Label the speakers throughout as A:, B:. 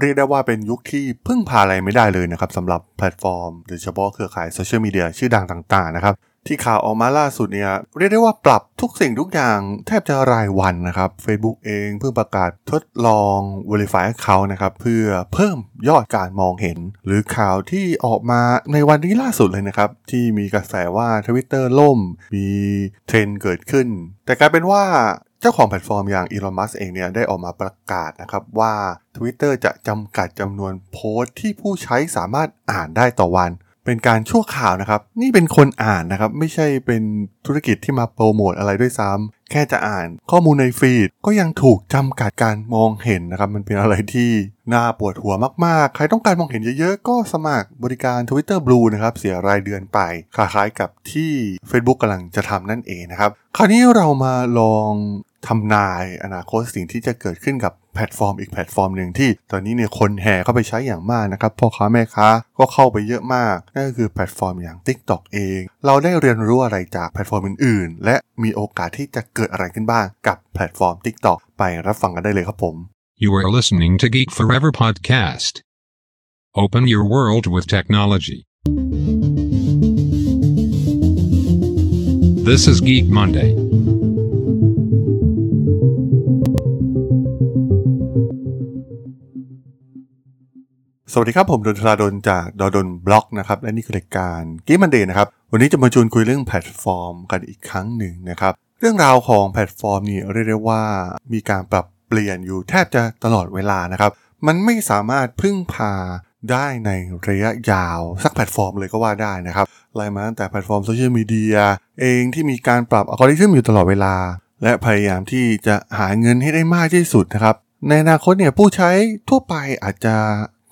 A: เรียกได้ว่าเป็นยุคที่พึ่งพาอะไรไม่ได้เลยนะครับสำหรับแพลตฟอร์มโดยเฉพาะเครือข่ายโซเชียลมีเดียชื่อดังต่างๆนะครับที่ข่าวออกมาล่าสุดเนี่ยเรียกได้ว่าปรับทุกสิ่งทุกอย่างแทบจะรายวันนะครับ Facebook เองเพิ่งประกาศทดลอง Verify Account นะครับเพื่อเพิ่มยอดการมองเห็น หรือข่าวที่ออกมาในวันนี้ล่าสุดเลยนะครับ ที่มีกระแสว่า Twitter ล่ม มีเทรนด์เกิดขึ้น แต่กลายเป็นว่า เจ้าของแพลตฟอร์มอย่างอีลอน มัสก์เองเนี่ยได้ออกมาประกาศนะครับว่า Twitter จะจำกัดจำนวนโพสต์ที่ผู้ใช้สามารถอ่านได้ต่อวัน เป็นการชั่วคราวนะครับ นี่เป็นคนอ่านนะครับ ไม่ใช่เป็นธุรกิจที่มาโปรโมทอะไรด้วยซ้ำแค่จะอ่านข้อมูลในฟีดก็ยังถูกจำกัดการมองเห็นนะครับ มันเป็นอะไรที่น่าปวดหัวมากๆ ใครต้องการมองเห็นเยอะๆ ก็สมัครบริการ Twitter Blue นะครับ เสียรายเดือนไป คล้ายๆกับที่ Facebook กำลังจะทำนั่นเองนะครับ คราวนี้เรามาลอง ทำนายอนาคตสิ่งที่จะเกิดขึ้นกับแพลตฟอร์มอีกแพลตฟอร์มหนึ่งที่ตอนนี้เนี่ยคนแห่เข้าไปใช้อย่างมากนะครับพ่อค้าแม่ค้าก็เข้าไปเยอะมาก นั่นก็คือแพลตฟอร์มอย่าง TikTok เอง เราได้เรียนรู้อะไรจากแพลตฟอร์มอื่นๆ และมีโอกาสที่จะเกิดอะไรขึ้นบ้างกับแพลตฟอร์ม TikTok ไปรับฟังกันได้เลยครับผม
B: You are listening to Geek Forever podcast. Open your world with technology. This is Geek Monday.
A: สวัสดีครับผมดนทราดนจากดดนบล็อกนะครับและนี่คือรายการ Geek Monday นะครับวันนี้จะมาชวนคุยเรื่องแพลตฟอร์มกันอีกครั้งหนึ่งนะครับเรื่องราวของแพลตฟอร์มนี่เรียกได้ว่ามีการปรับเปลี่ยนอยู่แทบจะตลอดเวลานะครับมันไม่สามารถพึ่งพาได้ในระยะยาวสักแพลตฟอร์มเลยก็ว่าได้นะครับไล่มาตั้งแต่แพลตฟอร์มโซเชียลมีเดียเองที่มีการปรับอัลกอริทึมอยู่ตลอดเวลา และพยายามที่จะหาเงินให้ได้มากที่สุดนะครับในอนาคตเนี่ยผู้ใช้ทั่วไปอาจจะ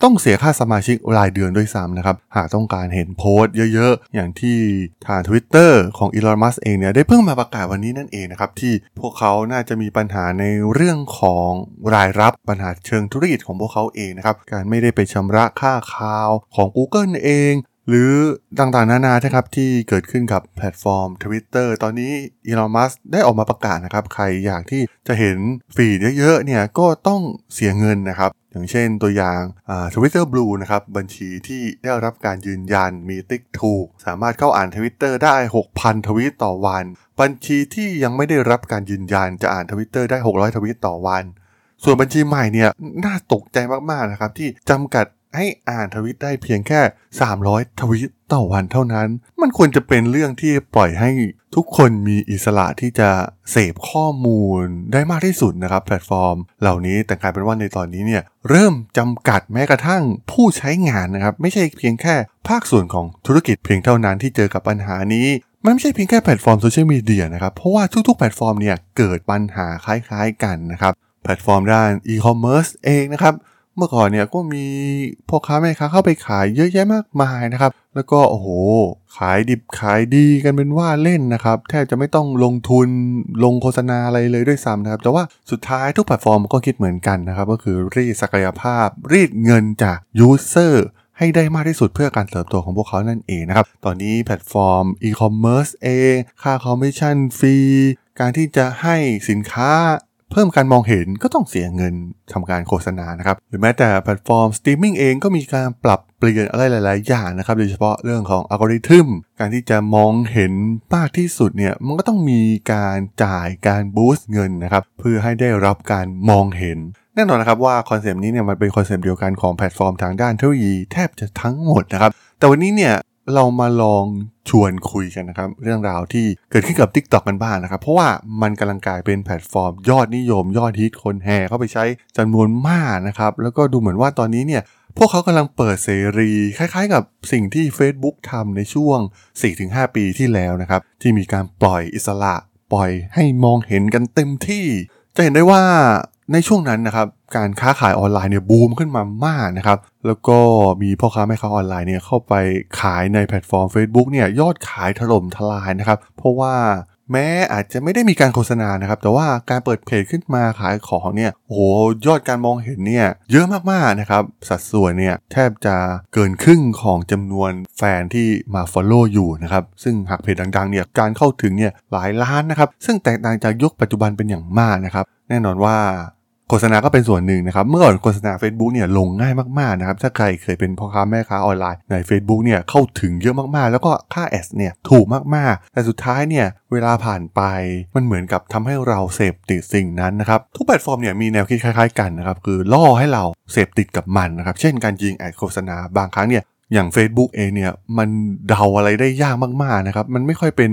A: ต้องเสียค่าสมาชิกรายเดือนด้วยซ้ำนะครับ หากต้องการเห็นโพสต์เยอะๆ อย่างที่ทาง Twitter ของอีลอนมัสก์เองเนี่ยได้เพิ่งมาประกาศวันนี้นั่นเองนะครับ ที่พวกเขาน่าจะมีปัญหาในเรื่องของรายรับปัญหาเชิงธุรกิจของพวกเขาเองนะครับ การไม่ได้ไปชำระค่าคาวของ Google เอง หรือต่างๆ นานานะครับที่เกิดขึ้นกับแพลตฟอร์ม Twitter ตอนนี้อีลอนมัสก์ได้ออกมาประกาศนะครับ ใครอยากที่จะเห็นฟีดเยอะๆเนี่ยก็ต้องเสียเงินนะครับ อย่างเช่นตัวอย่าง Twitter Blue นะครับ บัญชีที่ได้รับการยืนยันมีติ๊กถูก สามารถเข้าอ่านทวิตเตอร์ได้ 6,000 ทวิตต่อวัน บัญชีที่ยังไม่ได้รับการยืนยันจะอ่านทวิตเตอร์ได้ 600 ทวิตต่อวัน ส่วนบัญชีใหม่เนี่ยน่าตกใจมากๆนะครับที่จำกัด ให้อ่านทวิตได้เพียงแค่ 300 ทวิตต่อวันเท่านั้น มันควรจะเป็นเรื่องที่ปล่อยให้ทุกคนมีอิสระที่จะเสพข้อมูลได้มากที่สุดนะครับ แพลตฟอร์ม เหล่านี้แต่กลายเป็นว่าในตอนนี้เนี่ยเริ่มจำกัดแม้กระทั่งผู้ใช้งานนะครับ ไม่ใช่เพียงแค่ภาคส่วนของธุรกิจเพียงเท่านั้นที่เจอกับปัญหานี้มันไม่ใช่เพียงแค่แพลตฟอร์มโซเชียลมีเดียนะครับ เพราะว่าทุกๆแพลตฟอร์มเนี่ยเกิดปัญหาคล้ายๆกันนะครับ แพลตฟอร์มด้านอีคอมเมิร์ซเองนะครับ เมื่อก่อนเนี่ยก็มีพ่อค้าแม่ค้าเข้าไปขายเยอะแยะมากมายนะครับ แล้วก็โอ้โห ขายดิบขายดีกันเป็นว่าเล่นนะครับ แทบจะไม่ต้องลงทุนลงโฆษณาอะไรเลยด้วยซ้ำนะครับ แต่ว่าสุดท้ายทุกแพลตฟอร์มก็คิดเหมือนกันนะครับ ก็คือรีดศักยภาพ รีดเงินจาก user ให้ได้มากที่สุดเพื่อการเติบโตของพวกเขานั่นเองนะครับ ตอนนี้แพลตฟอร์มอีคอมเมิร์ซเองค่าคอมมิชชั่นฟรี การที่จะให้สินค้า เพิ่มการมองเห็นก็ต้องเสียเงินทำการโฆษณานะครับหรือแม้แต่แพลตฟอร์มสตรีมมิ่งเองก็มีการปรับเปลี่ยนอะไรหลาย ๆ อย่างนะครับโดยเฉพาะเรื่องของอัลกอริทึมการที่จะมองเห็นมากที่สุดเนี่ยมันก็ต้องมีการจ่ายการ boost เงินนะครับเพื่อให้ได้รับการมองเห็นแน่นอนนะครับว่าคอนเซปต์นี้เนี่ยมันเป็นคอนเซปต์เดียวกันของแพลตฟอร์มทางด้านเทคโนโลยีแทบจะทั้งหมดนะครับแต่วันนี้เนี่ยเรามาลอง ชวนคุยกันนะครับ เรื่องราวที่เกิดขึ้นกับ TikTok กันบ้างนะครับ เพราะว่ามันกำลังกลายเป็นแพลตฟอร์ม ยอดนิยม ยอดฮิตคนแห่เข้าไปใช้จำนวนมากนะครับ แล้วก็ดูเหมือนว่าตอนนี้เนี่ยพวกเขากำลังเปิดเสรีคล้ายๆ กับสิ่งที่ Facebook ทำในช่วง 4-5 ปีที่แล้วนะครับ ที่มีการปล่อยอิสระ ปล่อยให้มองเห็นกันเต็มที่ จะเห็นได้ว่า ในช่วงนั้นนะครับการค้าขายออนไลน์เนี่ยบูมขึ้นมามากนะครับแล้วก็มีพ่อค้าแม่ค้าออนไลน์เนี่ยเข้าไปขายในแพลตฟอร์ม Facebook เนี่ยยอดขายถล่มทลายนะครับเพราะว่าแม้อาจจะไม่ได้มีการโฆษณานะครับ แต่ว่าการเปิดเพจขึ้นมาขายของเนี่ยโอ้โหยอดการมองเห็นเนี่ยเยอะมากๆนะครับ สัดส่วนเนี่ยแทบจะเกินครึ่งของจำนวนแฟนที่มา Follow อยู่นะครับ ซึ่งหากเพจดังๆเนี่ยการเข้าถึงเนี่ยหลายล้านนะครับ ซึ่งแตกต่างจากยุคปัจจุบันเป็นอย่างมากนะครับ แน่นอนว่า โฆษณาก็เป็นส่วนหนึ่งนะครับ เมื่อก่อนโฆษณา Facebook เนี่ยลงง่ายมากๆนะครับ ถ้าใครเคยเป็นพ่อค้าแม่ค้าออนไลน์ใน Facebook เนี่ยเข้าถึงเยอะมากๆ แล้วก็ค่า ad เนี่ยถูกมากๆ แต่สุดท้ายเนี่ยเวลาผ่านไปมันเหมือนกับทำให้เราเสพติดสิ่งนั้นนะครับ ทุกแพลตฟอร์มเนี่ยมีแนวคิดคล้ายๆกันนะครับ คือล่อให้เราเสพติดกับมันนะครับ เช่นการยิง ad โฆษณาบางครั้งเนี่ยอย่าง Facebook เองเนี่ยมันเดาอะไรได้ยากมากๆนะครับ มันไม่ค่อยเป็น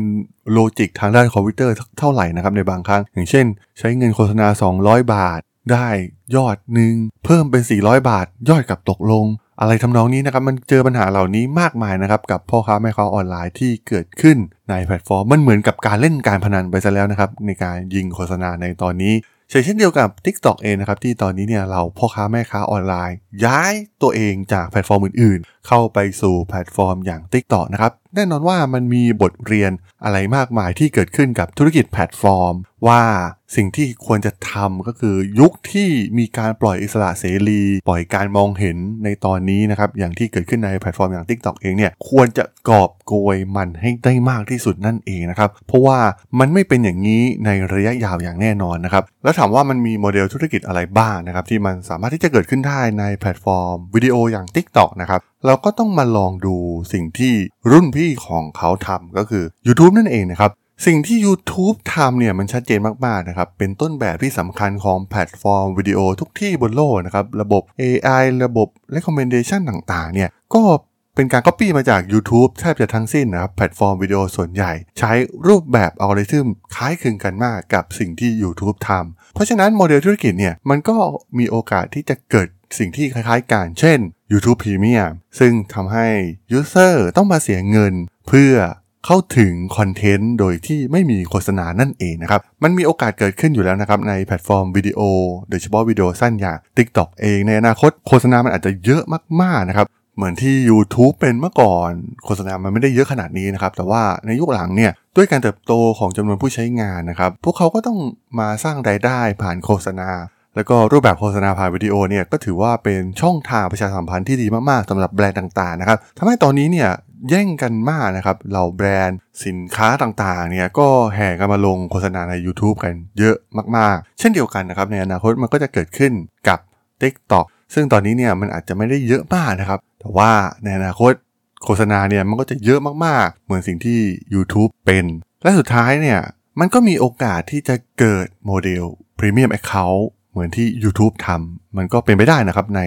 A: logic ทางด้านคอมพิวเตอร์เท่าไหร่นะครับในบางครั้ง อย่างเช่น ใช้เงินโฆษณา 200 บาท ได้ยอดหนึ่งเพิ่มเป็น 400 บาท ยอดกลับตกลง อะไรทำนองนี้นะครับมันเจอปัญหาเหล่านี้มากมายนะครับกับพ่อค้าแม่ค้าออนไลน์ที่เกิดขึ้นในแพลตฟอร์มมันเหมือนกับการเล่นการพนันไปซะแล้วนะครับในการยิงโฆษณาในตอนนี้เช่นเดียวกับ TikTok เองนะครับที่ตอนนี้เนี่ยเราพ่อค้าแม่ค้าออนไลน์ ย้ายตัวเองจากแพลตฟอร์มอื่นเข้าไปสู่แพลตฟอร์มอย่าง TikTok นะครับ แน่นอนว่ามันมีบทเรียนอะไรมากมายที่เกิดขึ้นกับธุรกิจแพลตฟอร์ม ว่าสิ่งที่ควรจะทำก็คือยุคที่มีการปล่อยอิสระเสรี ปล่อยการมองเห็นในตอนนี้นะครับ อย่างที่เกิดขึ้นในแพลตฟอร์มอย่าง TikTok เองเนี่ยควรจะกอบโกยมันให้ได้มากที่สุดนั่นเองนะครับ เพราะว่ามันไม่เป็นอย่างนี้ในระยะยาวอย่างแน่นอนนะครับ แล้วถามว่ามันมีโมเดลธุรกิจอะไรบ้างนะครับที่มันสามารถที่จะเกิดขึ้นได้ในแพลตฟอร์มวิดีโออย่าง TikTok นะครับ เราก็ต้องมาลองดูสิ่งที่รุ่นพี่ของเขาทำก็คือ YouTube นั่นเองนะครับ สิ่งที่ YouTube ทำเนี่ยมันชัดเจนมาก ๆ นะครับ เป็นต้นแบบที่สำคัญของแพลตฟอร์มวิดีโอทุกที่บนโลกนะครับ ระบบ AI ระบบ recommendation ต่าง ๆ เนี่ยก็เป็นการ copy มาจาก YouTube แทบจะทั้งสิ้นนะครับแพลตฟอร์มวิดีโอส่วนใหญ่ ใช้รูปแบบอัลกอริทึมคล้ายคลึงกันมากกับสิ่งที่ YouTube ทำเพราะฉะนั้นโมเดลธุรกิจเนี่ยมันก็มีโอกาสที่จะเกิด สิ่งที่คล้ายๆกัน เช่น YouTube Premium ซึ่งทำให้ user ต้องมาเสียเงินเพื่อเข้าถึงคอนเทนต์โดยที่ไม่มีโฆษณานั่นเองนะครับ มันมีโอกาสเกิดขึ้นอยู่แล้วนะครับ ในแพลตฟอร์มวิดีโอ โดยเฉพาะวิดีโอสั้นอย่าง TikTok เองในอนาคตโฆษณามันอาจจะเยอะมากๆนะครับ เหมือนที่ YouTube เป็นเมื่อก่อน โฆษณามันไม่ได้เยอะขนาดนี้นะครับ แต่ว่าในยุคหลังเนี่ยด้วยการเติบโตของจำนวนผู้ใช้งานนะครับ พวกเขาก็ต้องมาสร้างรายได้ผ่านโฆษณา แล้วก็รูปแบบโฆษณาผ่านวิดีโอเนี่ยก็ถือว่าเป็นช่องทางประชาสัมพันธ์ที่ดีมากๆสำหรับแบรนด์ต่างๆนะครับทำให้ตอนนี้เนี่ยแย่งกันมากนะครับเหล่าแบรนด์สินค้าต่างๆเนี่ยก็แห่กันมาลงโฆษณาใน YouTube กันเยอะมากๆ เช่นเดียวกันนะครับในอนาคตมันก็จะเกิดขึ้นกับ TikTok ซึ่งตอนนี้เนี่ยมันอาจจะไม่ได้เยอะมากนะครับ แต่ว่าในอนาคตโฆษณาเนี่ยมันก็จะเยอะมากๆ เหมือนสิ่งที่ YouTube เป็น และสุดท้ายเนี่ยมันก็มีโอกาสที่จะเกิดโมเดล premium account เหมือนที่ YouTube ทำมันก็เป็นไปได้นะครับใน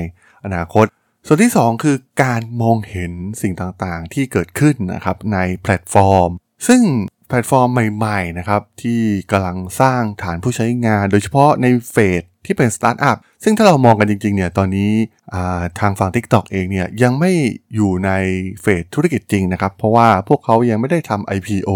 A: อนาคต ส่วนที่ 2 คือการมองเห็นสิ่งต่างๆ ที่เกิดขึ้นนะครับในแพลตฟอร์ม ซึ่งแพลตฟอร์มใหม่ๆนะครับที่กำลังสร้างฐานผู้ใช้งาน โดยเฉพาะใน phase ที่เป็นสตาร์ทอัพซึ่งถ้าเรามองกันจริงๆเนี่ยตอนนี้ทางฝั่ง TikTok เองเนี่ยยังไม่อยู่ใน phase ธุรกิจจริงนะครับ เพราะว่าพวกเขายังไม่ได้ทำ IPO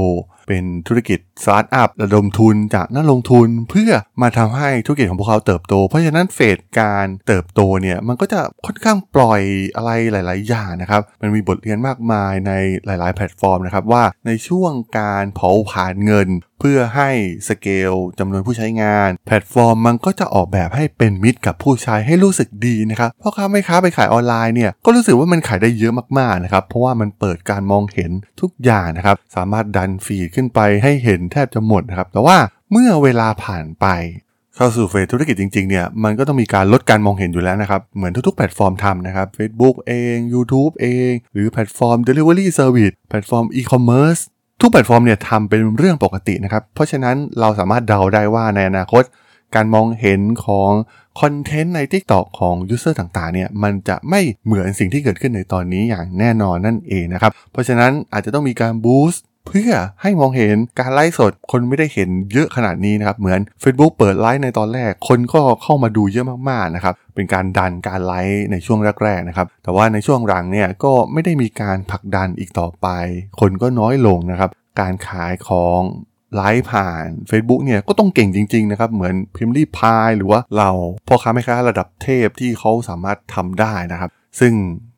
A: เป็นธุรกิจสตาร์ทอัพระดมทุนจากนักลงทุนเพื่อมาทำให้ธุรกิจของพวกเขาเติบโต เพราะฉะนั้น phase การเติบโตเนี่ยมันก็จะค่อนข้างปล่อยอะไรหลาย ๆ อย่างนะครับ มันมีบทเรียนมากมายในหลาย ๆ แพลตฟอร์มนะครับว่าในช่วงการเผาผลาญเงินเพื่อให้สเกลจำนวนผู้ใช้งาน แพลตฟอร์มมันก็จะออกแบบให้เป็นมิตรกับผู้ใช้ให้รู้สึกดีนะครับเพราะค้าไม่ค้าไปขายออนไลน์เนี่ยก็รู้สึกว่ามันขายได้เยอะมากๆนะครับเพราะว่ามันเปิดการมองเห็นทุกอย่างนะครับสามารถดัน feed ขึ้นไปให้เห็นแทบจะหมดนะครับแต่ว่าเมื่อเวลาผ่านไปเข้าสู่ phase ธุรกิจจริงๆเนี่ยมันก็ต้องมีการลดการมองเห็นอยู่แล้วนะครับ เหมือนทุกๆแพลตฟอร์มทำนะครับ Facebook เอง YouTube เอง หรือแพลตฟอร์ม delivery service แพลตฟอร์ม e-commerce ทุกแพลตฟอร์มเนี่ยทำเป็นเรื่องปกตินะครับ เพราะฉะนั้นเราสามารถเดาได้ว่าในอนาคต การมองเห็นของ คอนเทนต์ใน TikTok ของ user ต่างๆเนี่ยมันจะไม่เหมือนสิ่งที่เกิดขึ้นในตอนนี้อย่างแน่นอนนั่นเองนะครับ เพราะฉะนั้นอาจจะต้องมีการ boost เพื่อให้มองเห็นการไลฟ์สดคนไม่ได้เห็นเยอะขนาดนี้นะครับ เหมือน Facebook เปิดไลฟ์ในตอนแรก คนก็เข้ามาดูเยอะมากๆนะครับ เป็นการดันการไลฟ์ในช่วงแรกๆนะครับ แต่ว่าในช่วงหลังเนี่ยก็ไม่ได้มีการผลักดันอีกต่อไป คนก็น้อยลงนะครับ การขายของ ไลฟ์ผ่าน Facebook เนี่ยก็ต้องเก่งจริงๆนะครับเหมือนพิมพ์รีพายหรือว่าเราพ่อค้าแม่ค้าระดับเทพที่เขาสามารถทำได้นะครับ ซึ่ง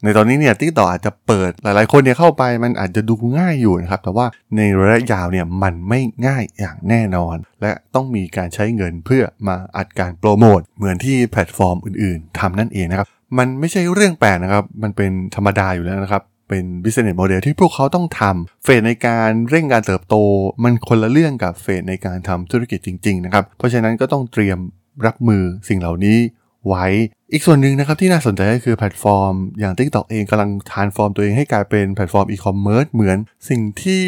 A: ในตอนนี้เนี่ยติ๊กต่ออาจจะเปิดหลายๆคนเนี่ยเข้าไปมันอาจจะดูง่ายอยู่นะครับ แต่ว่าในระยะยาวเนี่ยมันไม่ง่ายอย่างแน่นอน และต้องมีการใช้เงินเพื่อมาอัดการโปรโมทเหมือนที่แพลตฟอร์มอื่นๆทำนั่นเองนะครับมันไม่ใช่เรื่องแปลกนะครับ มันเป็นธรรมดาอยู่แล้วนะครับ เป็น business model ที่พวกเขาต้องทำ phase ในการเร่งการเติบโต มันคนละเรื่องกับ phase ในการทำธุรกิจจริงๆนะครับเพราะฉะนั้นก็ต้องเตรียมรับมือสิ่งเหล่านี้ไว้ อีกส่วนหนึ่งนะครับที่น่าสนใจก็คือแพลตฟอร์ม อย่าง TikTok เองกำลัง transform ตัวเองให้กลายเป็นแพลตฟอร์มอีคอมเมิร์ซเหมือนสิ่งที่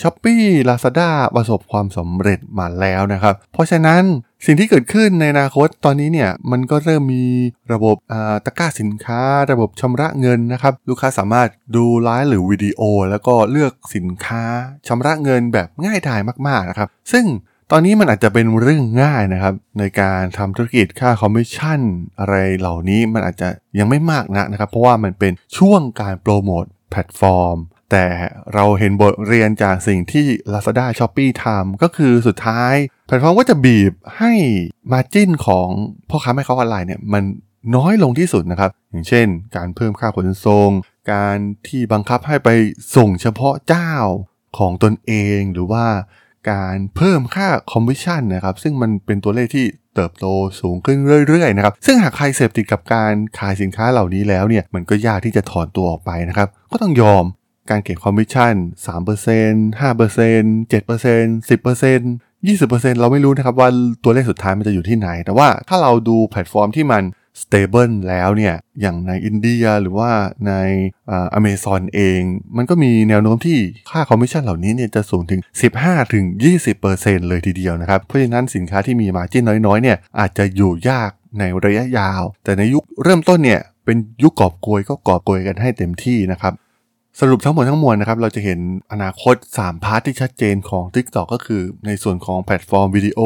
A: Shopee Lazada ประสบความสำเร็จมาแล้วนะครับ เพราะฉะนั้น สิ่งที่เกิดขึ้นในอนาคตตอนนี้เนี่ยมันก็เริ่มมีระบบตะกร้าสินค้า ระบบชำระเงินนะครับ ลูกค้าสามารถดูไลฟ์หรือวิดีโอ แล้วก็เลือกสินค้าชำระเงินแบบง่ายดายมากๆนะครับ ซึ่งตอนนี้มันอาจจะเป็นเรื่องง่ายนะครับ ในการทำธุรกิจค่าคอมมิชชั่นอะไรเหล่านี้มันอาจจะยังไม่มากนักนะครับ เพราะว่ามันเป็นช่วงการโปรโมทแพลตฟอร์ม แต่เราเห็นบทเรียนจากสิ่งที่ Lazada s h o p e e ทำก็คือสุดท้ายแพลตฟอร์มก็จะบีบให้ margin ของพ่อค้าแม่ค้าออนไลน์เนี่ยมันน้อยลงที่สุดนะครับ อย่างเช่น การเพิ่มค่าขนส่งการที่บังคับให้ไปส่งเฉพาะเจ้าของตนเองหรือว่าการเพิ่มค่าคอมมิชชั่นนะครับ ซึ่งมันเป็นตัวเลขที่เติบโตสูงขึ้นเรื่อยๆนะครับ ซึ่งหากใครเสพติดกับการขายสินค้าเหล่านี้แล้วเนี่ย มันก็ยากที่จะถอนตัวออกไปนะครับ ก็ต้องยอม การเก็บคอมมิชชั่น3% 5% 7% 10% 20%เราไม่รู้นะครับว่าตัวเลขสุดท้ายมันจะอยู่ที่ไหน แต่ว่าถ้าเราดูแพลตฟอร์มที่มัน stable แล้วเนี่ย อย่างในอินเดียหรือว่าในอเมซอนเอง มันก็มีแนวโน้มที่ค่าคอมมิชชั่นเหล่านี้เนี่ยจะสูงถึง 15-20%เลยทีเดียวนะครับ เพราะฉะนั้นสินค้าที่มี margin น้อยๆเนี่ยอาจจะอยู่ยากในระยะยาว แต่ในยุคเริ่มต้นเนี่ยเป็นยุคกอบโกยก็กอบโกยกันให้เต็มที่นะครับ สรุปทั้งหมดทั้งมวลนะครับ เราจะเห็นอนาคต 3 part ที่ชัดเจนของ TikTok ก็คือ ในส่วนของแพลตฟอร์มวิดีโอ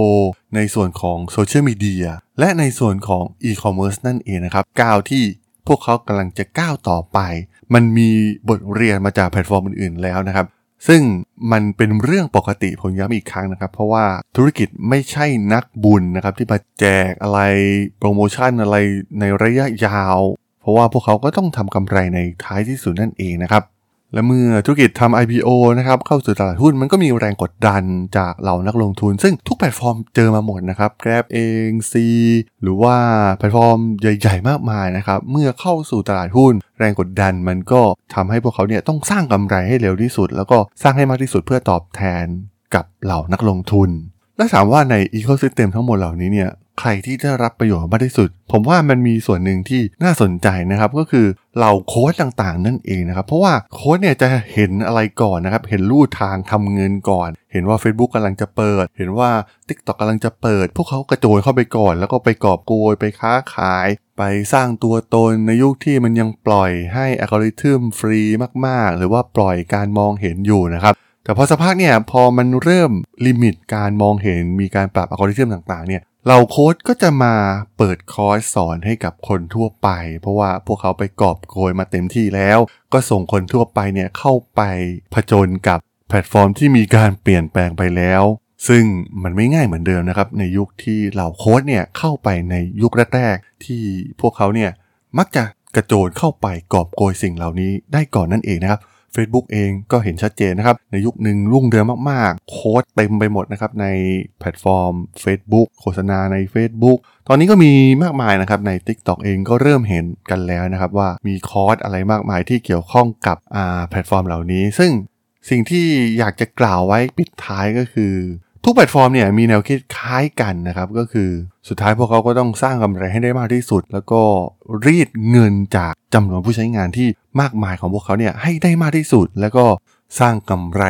A: ในส่วนของโซเชียลมีเดีย และในส่วนของอีคอมเมิร์ซนั่นเองนะครับก้าวที่พวกเขากำลังจะก้าวต่อไป มันมีบทเรียนมาจากแพลตฟอร์มอื่นๆแล้วนะครับ ซึ่งมันเป็นเรื่องปกติผมย้ำอีกครั้งนะครับ เพราะว่าธุรกิจไม่ใช่นักบุญนะครับที่มาแจกอะไรโปรโมชั่นอะไรในระยะยาว เพราะว่าพวกเขาก็ต้องทำกำไรในท้ายที่สุดนั่นเองนะครับและเมื่อธุรกิจทำ IPO นะครับเข้าสู่ตลาดหุ้นมันก็มีแรงกดดันจากเหล่านักลงทุน ซึ่งทุกแพลตฟอร์มเจอมาหมดนะครับ Grab เอง C หรือว่าแพลตฟอร์มใหญ่ๆ มากมายนะครับ เมื่อเข้าสู่ตลาดหุ้น แรงกดดันมันก็ทำให้พวกเขาเนี่ยต้องสร้างกำไรให้เร็วที่สุด แล้วก็สร้างให้มากที่สุดเพื่อตอบแทนกับเหล่านักลงทุน และถามว่าในอีโคซิสเต็มทั้งหมดเหล่านี้เนี่ย ใครที่ได้รับประโยชน์มากที่สุด ผมว่ามันมีส่วนหนึ่งที่น่าสนใจนะครับก็คือเหล่าโค้ดต่างๆ นั่นเองนะครับ เพราะว่าโค้ดเนี่ยจะเห็นอะไรก่อนนะครับ เห็นลู่ทางทำเงินก่อน เห็นว่า Facebook กำลังจะเปิด เห็นว่า TikTok กำลังจะเปิด พวกเขากระโจนเข้าไปก่อน แล้วก็ไปกอบโกยไปค้าขาย ไปสร้างตัวตนในยุคที่มันยังปล่อยให้อัลกอริทึมฟรีมากๆ หรือว่าปล่อยการมองเห็นอยู่นะครับแต่พอสักพักเนี่ยพอมันเริ่ม limit การมองเห็นมีการปรับอัลกอริทึมต่างๆเนี่ย เหล่าโค้ชก็จะมาเปิดคอร์สสอนให้กับคนทั่วไป เพราะว่าพวกเขาไปกอบโกยมาเต็มที่แล้ว ก็ส่งคนทั่วไปเนี่ยเข้าไปผจญกับแพลตฟอร์มที่มีการเปลี่ยนแปลงไปแล้ว ซึ่งมันไม่ง่ายเหมือนเดิมนะครับ ในยุคที่เหล่าโค้ชเนี่ยเข้าไปในยุคแรกๆที่พวกเขาเนี่ยมักจะกระโจนเข้าไปกอบโกยสิ่งเหล่านี้ได้ก่อนนั่นเองนะครับ Facebook เองก็เห็นชัดเจนนะครับ ในยุคหนึ่งรุ่งเรืองมากๆ โค้ชเต็มไปหมดนะครับ ในแพลตฟอร์ม Facebook โฆษณาใน Facebook ตอนนี้ก็มีมากมายนะครับใน TikTok เองก็เริ่มเห็นกันแล้วนะครับ ว่ามีคอร์สอะไรมากมายที่เกี่ยวข้องกับแพลตฟอร์มเหล่านี้ ซึ่งสิ่งที่อยากจะกล่าวไว้ปิดท้ายก็คือ ทุกแพลตฟอร์มเนี่ยมีแนวคิดคล้ายกันนะครับ ก็คือสุดท้ายพวกเขาก็ต้องสร้างกำไรให้ได้มากที่สุด แล้วก็รีดเงินจากจำนวนผู้ใช้งานที่ มากมายของพวกเขาเนี่ยให้ได้มากที่สุด แล้วก็สร้างกำไร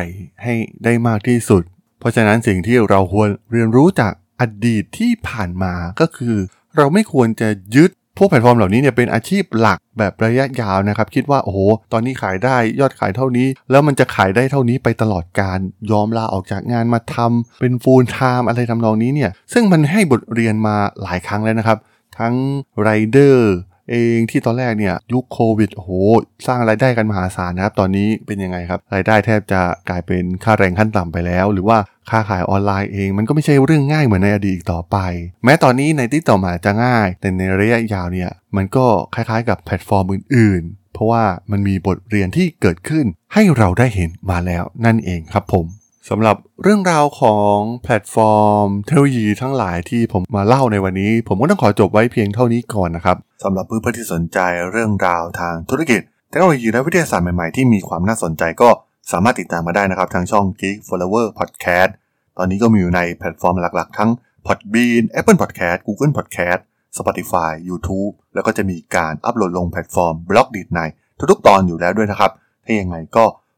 A: ให้ได้มากที่สุด เพราะฉะนั้นสิ่งที่เราควรเรียนรู้จากอดีตที่ผ่านมาก็คือ เราไม่ควรจะยึดพวกแพลตฟอร์มเหล่านี้เนี่ยเป็นอาชีพหลักแบบระยะยาวนะครับ คิดว่าโอ้โหตอนนี้ขายได้ยอดขายเท่านี้ แล้วมันจะขายได้เท่านี้ไปตลอดการยอมลาออกจากงานมาทำเป็น full time อะไรทำนองนี้เนี่ย ซึ่งมันให้บทเรียนมาหลายครั้งแล้วนะครับ ทั้งไรเดอร์ เองที่ตอนแรกเนี่ยยุคโควิดโหสร้างรายได้กันมหาศาลนะครับตอนนี้เป็นยังไงครับรายได้แทบจะกลายเป็นค่าแรงขั้นต่ำไปแล้ว หรือว่าค้าขายออนไลน์เองมันก็ไม่ใช่เรื่องง่ายเหมือนในอดีตต่อไป แม้ตอนนี้ในที่ต่อมาจะง่าย แต่ในระยะยาวเนี่ยมันก็คล้ายๆกับแพลตฟอร์มอื่น ๆ เพราะว่ามันมีบทเรียนที่เกิดขึ้นให้เราได้เห็นมาแล้วนั่นเองครับผม สำหรับเรื่องราวของแพลตฟอร์มเทคโนโลยีทั้งหลายที่ผมมาเล่าในวันนี้ ผมก็ต้องขอจบไว้เพียงเท่านี้ก่อนนะครับสำหรับเพื่อนๆที่สนใจเรื่องราวทางธุรกิจเทคโนโลยีและวิทยาศาสตร์ใหม่ๆที่มีความน่าสนใจก็สามารถติดตามมาได้นะครับ ทางช่อง Geek Forever Podcast ตอนนี้ก็มีอยู่ในแพลตฟอร์มหลักๆ ทั้ง Podbean Apple Podcast Google Podcast Spotify YouTube แล้วก็จะมีการอัปโหลดลงแพลตฟอร์ม Blockdit ในทุกๆตอนอยู่แล้วด้วยนะครับ ถ้ายังไงก็